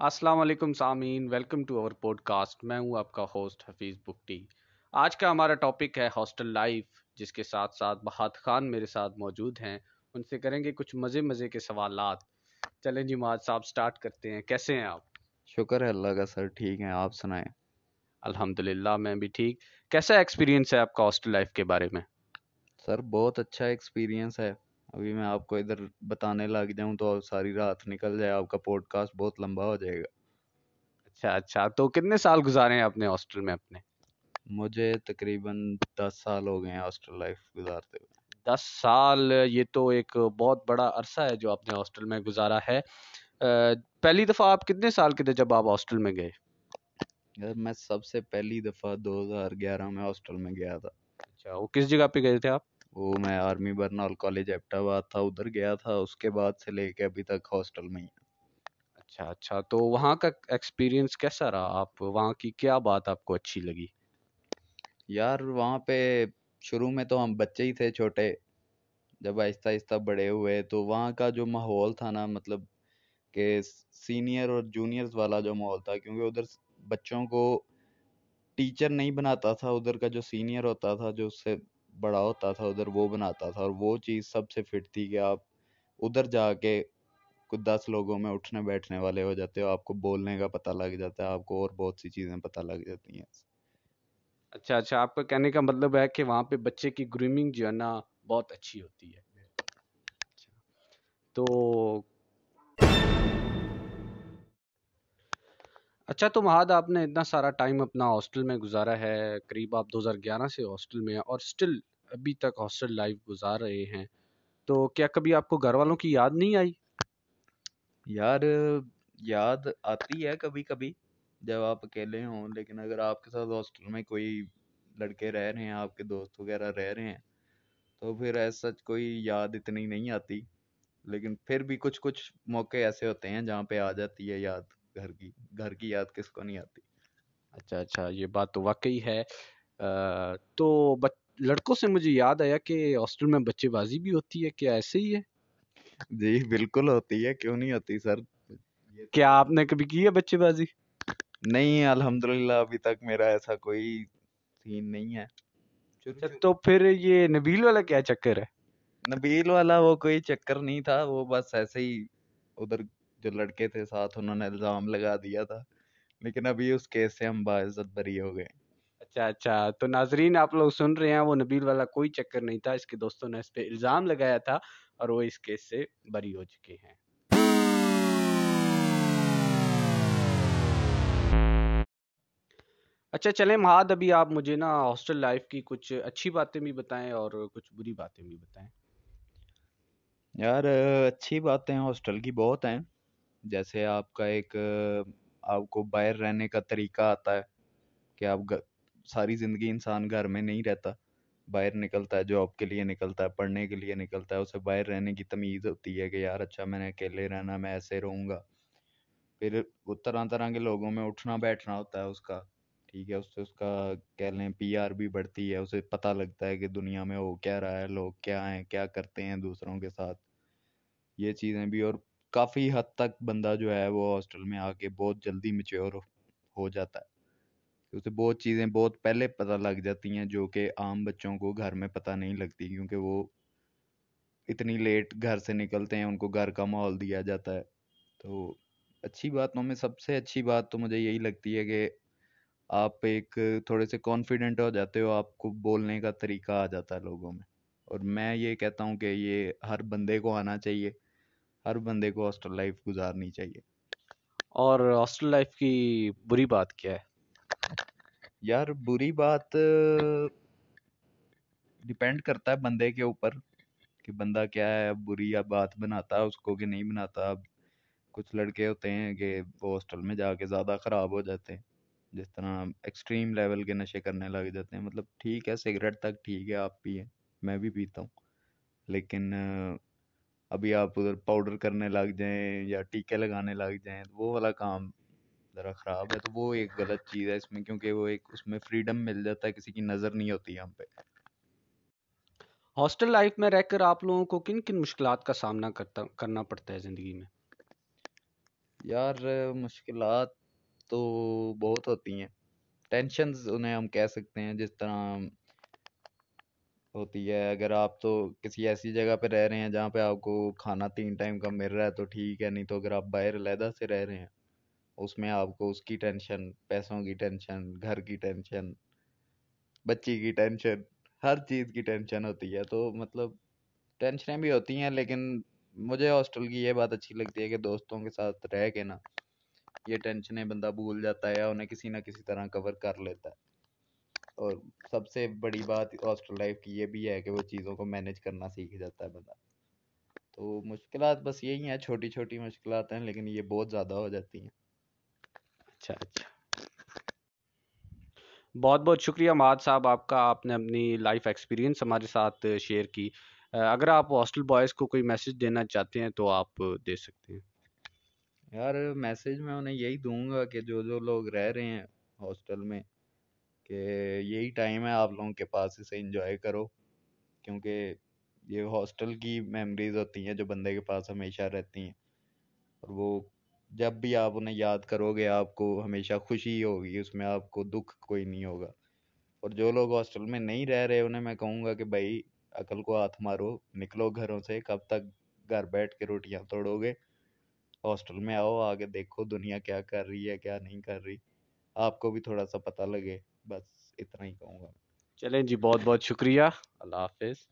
السلام علیکم سامعین welcome to our podcast میں ہوں آپ کا ہوسٹ حفیظ بکٹی. آج کا ہمارا ٹاپک ہے ہاسٹل لائف جس کے ساتھ ساتھ بہت خان میرے ساتھ موجود ہیں. ان سے کریں گے کچھ مزے مزے کے سوالات. چلیں جی معاذ صاحب سٹارٹ کرتے ہیں. کیسے ہیں آپ؟ شکر ہے اللہ کا سر ٹھیک ہیں آپ سنائیں؟ الحمد میں بھی ٹھیک. کیسا ایکسپیرینس ہے آپ کا ہاسٹل لائف کے بارے میں؟ سر بہت اچھا ایکسپیرینس ہے. ابھی میں آپ کو ادھر بتانے لگ جاؤں تو ساری رات نکل جائے آپ کا پوڈ کاسٹ بہت لمبا ہو جائے گا۔ اچھا اچھا تو کتنے سال گزارے ہیں اپنے ہاسٹل میں اپنے؟ مجھے تقریباً دس سال ہو گئے ہیں ہاسٹل لائف گزارتے ہوئے۔ دس سال یہ تو ایک بہت بڑا عرصہ ہے جو آپ نے ہاسٹل میں گزارا ہے۔ پہلی دفعہ آپ کتنے سال کے تھے جب آپ ہاسٹل میں گئے؟ یار میں سب سے پہلی دفعہ دو ہزار گیارہ میں ہاسٹل میں گیا تھا۔ اچھا وہ کس جگہ پہ گئے تھے آپ؟ وہ میں آرمی برنال کالج ایپٹاباد تھا ادھر گیا تھا اس کے بعد سے لے کے ابھی تک ہاسٹل میں ہی اچھا اچھا تو وہاں کا ایکسپیرینس کیسا رہا؟ آپ وہاں کی کیا بات آپ کو اچھی لگی؟ یار وہاں پہ شروع میں تو ہم بچے ہی تھے چھوٹے۔ جب آہستہ آہستہ بڑے ہوئے تو وہاں کا جو ماحول تھا نا مطلب کہ سینئر اور جونیئرز والا جو ماحول تھا کیونکہ ادھر بچوں کو ٹیچر نہیں بناتا تھا ادھر کا جو سینئر ہوتا تھا جو اس سے بڑا ہوتا تھا، ادھر وہ بناتا تھا اور وہ چیز سب سے فٹ تھی کہ آپ ادھر جا کے کچھ دس لوگوں میں اٹھنے بیٹھنے والے ہو جاتے ہو، آپ کو بولنے کا پتہ لگ جاتا ہے، آپ کو اور بہت سی چیزیں پتہ لگ جاتی ہیں۔ اچھا اچھا آپ کا کہنے کا مطلب ہے کہ وہاں پہ بچے کی گرومنگ جو ہے نا بہت اچھی ہوتی ہے۔ تو اچھا تو مہاد، آپ نے اتنا سارا ٹائم اپنا ہاسٹل میں گزارا ہے، قریب آپ دو ہزار گیارہ سے ہاسٹل میں ہیں اور اسٹل ابھی تک ہاسٹل لائف گزار رہے ہیں۔ تو کیا کبھی آپ کو گھر والوں کی یاد نہیں آئی؟ یار یاد آتی ہے کبھی کبھی جب آپ اکیلے ہوں۔ لیکن اگر آپ کے ساتھ ہاسٹل میں کوئی لڑکے رہ رہے ہیں آپ کے دوست وغیرہ رہ رہے ہیں تو پھر ایسا کوئی یاد اتنی نہیں آتی۔ لیکن پھر بھی کچھ کچھ موقع ایسے ہوتے ہیں جہاں پہ آ جاتی ہے یاد گھر کی گھر کی یاد کس کو نہیں آتی۔ اچھا اچھا یہ بات تو واقعی ہے۔ تو لڑکوں سے مجھے یاد آیا کہ ہاسٹل میں بچے بازی بھی ہوتی ہے کیا ایسے ہی ہے؟ جی بالکل ہوتی ہے کیوں نہیں ہوتی سر؟ کیا آپ نے کبھی کی ہے بچے بازی؟ نہیں الحمد للہ ابھی تک میرا ایسا کوئی سین نہیں ہے۔ اچھا، تو پھر یہ نبیل والا کیا چکر ہے؟ نبیل والا وہ کوئی چکر نہیں تھا وہ بس ایسے ہی ادھر جو لڑکے تھے ساتھ انہوں نے الزام لگا دیا تھا لیکن ابھی اس کیس سے ہم باعزت بری ہو گئے۔ اچھا اچھا۔ تو ناظرین، آپ لوگ سن رہے ہیں، وہ نبیل والا کوئی چکر نہیں تھا۔ اس کے دوستوں نے اس پہ الزام لگایا تھا اور وہ اس کیس سے بری ہو چکے ہیں۔ اچھا چلیں۔ مہاد، ابھی آپ مجھے نا ہاسٹل لائف کی کچھ اچھی باتیں بھی بتائیں اور کچھ بری باتیں بھی بتائیں۔ یار، اچھی باتیں ہاسٹل کی بہت ہیں۔ جیسے آپ کا ایک، آپ کو باہر رہنے کا طریقہ آتا ہے کہ آپ ساری زندگی انسان گھر میں نہیں رہتا۔ باہر نکلتا ہے جاب کے لیے نکلتا ہے، پڑھنے کے لیے نکلتا ہے، اسے باہر رہنے کی تمیز ہوتی ہے کہ یار اچھا میں نے اکیلے رہنا، میں ایسے رہوں گا۔ پھر وہ طرح طرح کے لوگوں میں اٹھنا بیٹھنا ہوتا ہے اس کا، ٹھیک ہے، اس سے اس کا کہہ لیں پی آر بھی بڑھتی ہے، اسے پتہ لگتا ہے کہ دنیا میں ہو کیا رہا ہے، لوگ کیا ہیں، کیا کرتے ہیں دوسروں کے ساتھ۔ یہ چیزیں بھی، اور کافی حد تک بندہ جو ہے وہ ہاسٹل میں آ کے بہت جلدی میچور ہو جاتا ہے۔ اسے بہت چیزیں بہت پہلے پتہ لگ جاتی ہیں جو کہ عام بچوں کو گھر میں پتہ نہیں لگتی کیونکہ وہ اتنی لیٹ گھر سے نکلتے ہیں، ان کو گھر کا ماحول دیا جاتا ہے۔ تو اچھی باتوں میں سب سے اچھی بات تو مجھے یہی لگتی ہے کہ آپ ایک تھوڑے سے کانفیڈنٹ ہو جاتے ہو، آپ کو بولنے کا طریقہ آ جاتا ہے لوگوں میں۔ اور میں یہ کہتا ہوں کہ یہ ہر بندے کو آنا چاہیے، ہر بندے کو ہاسٹل لائف گزارنی چاہیے۔ اور ہاسٹل لائف کی بری بات کیا ہے؟ یار بری بات ڈپینڈ کرتا ہے بندے کے اوپر کہ بندہ کیا ہے، بری یا بات بناتا ہے اس کو کہ نہیں بناتا۔ اب کچھ لڑکے ہوتے ہیں کہ وہ ہاسٹل میں جا کے زیادہ خراب ہو جاتے ہیں، جس طرح ایکسٹریم لیول کے نشے کرنے لگ جاتے ہیں۔ مطلب ٹھیک ہے سگریٹ تک ٹھیک ہے، آپ پیئیں، میں بھی پیتا ہوں۔ لیکن ابھی آپ ادھر پاؤڈر کرنے لگ جائیں یا ٹیکے لگانے لگ جائیں، وہ والا کام ذرا خراب ہے تو وہ ایک غلط چیز ہے اس میں کیونکہ وہ ایک اس میں فریڈم مل جاتا ہے کسی کی نظر نہیں ہوتی ہم پہ۔ ہاسٹل لائف میں رہ کر آپ لوگوں کو کن کن مشکلات کا سامنا کرتا کرنا پڑتا ہے زندگی میں؟ یار مشکلات تو بہت ہوتی ہیں۔ ٹینشنز انہیں ہم کہہ سکتے ہیں جس طرح ہوتی ہے۔ اگر آپ تو کسی ایسی جگہ پہ رہ رہے ہیں جہاں پہ آپ کو کھانا تین ٹائم کا مل رہا ہے تو ٹھیک ہے نہیں تو اگر آپ باہر علیحدہ سے رہ رہے ہیں اس میں آپ کو اس کی ٹینشن، پیسوں کی ٹینشن، گھر کی ٹینشن، بچی کی ٹینشن، ہر چیز کی ٹینشن ہوتی ہے۔ تو مطلب ٹینشنیں بھی ہوتی ہیں، لیکن مجھے ہاسٹل کی یہ بات اچھی لگتی ہے کہ دوستوں کے ساتھ رہ کے نا یہ ٹینشنیں بندہ بھول جاتا ہے یا انہیں کسی نہ کسی طرح کور کر لیتا ہے۔ اور سب سے بڑی بات ہاسٹل لائف کی یہ بھی ہے کہ وہ چیزوں کو مینج کرنا سیکھ جاتا ہے بندہ۔ تو مشکلات بس یہی ہیں، چھوٹی چھوٹی مشکلات ہیں، لیکن یہ بہت زیادہ ہو جاتی ہیں۔ اچھا اچھا۔ بہت بہت شکریہ ماد صاحب، آپ کا، آپ نے اپنی لائف ایکسپیرینس ہمارے ساتھ شیئر کی۔ اگر آپ ہاسٹل بوائز کو کوئی میسج دینا چاہتے ہیں تو آپ دے سکتے ہیں۔ یار میسج میں انہیں یہی دوں گا کہ جو جو لوگ رہ رہے ہیں ہاسٹل میں، کہ یہی ٹائم ہے آپ لوگوں کے پاس، اسے انجوائے کرو۔ کیونکہ یہ ہاسٹل کی میموریز ہوتی ہیں جو بندے کے پاس ہمیشہ رہتی ہیں۔ اور وہ جب بھی آپ انہیں یاد کرو گے، آپ کو ہمیشہ خوشی ہوگی، اس میں آپ کو دکھ کوئی نہیں ہوگا۔ اور جو لوگ ہاسٹل میں نہیں رہ رہے، انہیں میں کہوں گا کہ بھائی، عقل کو ہاتھ مارو، نکلو گھروں سے، کب تک گھر بیٹھ کے روٹیاں توڑو گے؟ ہاسٹل میں آؤ، آگے دیکھو دنیا کیا کر رہی ہے، کیا نہیں کر رہی۔ آپ کو بھی تھوڑا سا پتہ لگے، بس اتنا ہی کہوں گا۔ چلیں جی بہت بہت شکریہ۔ اللہ حافظ۔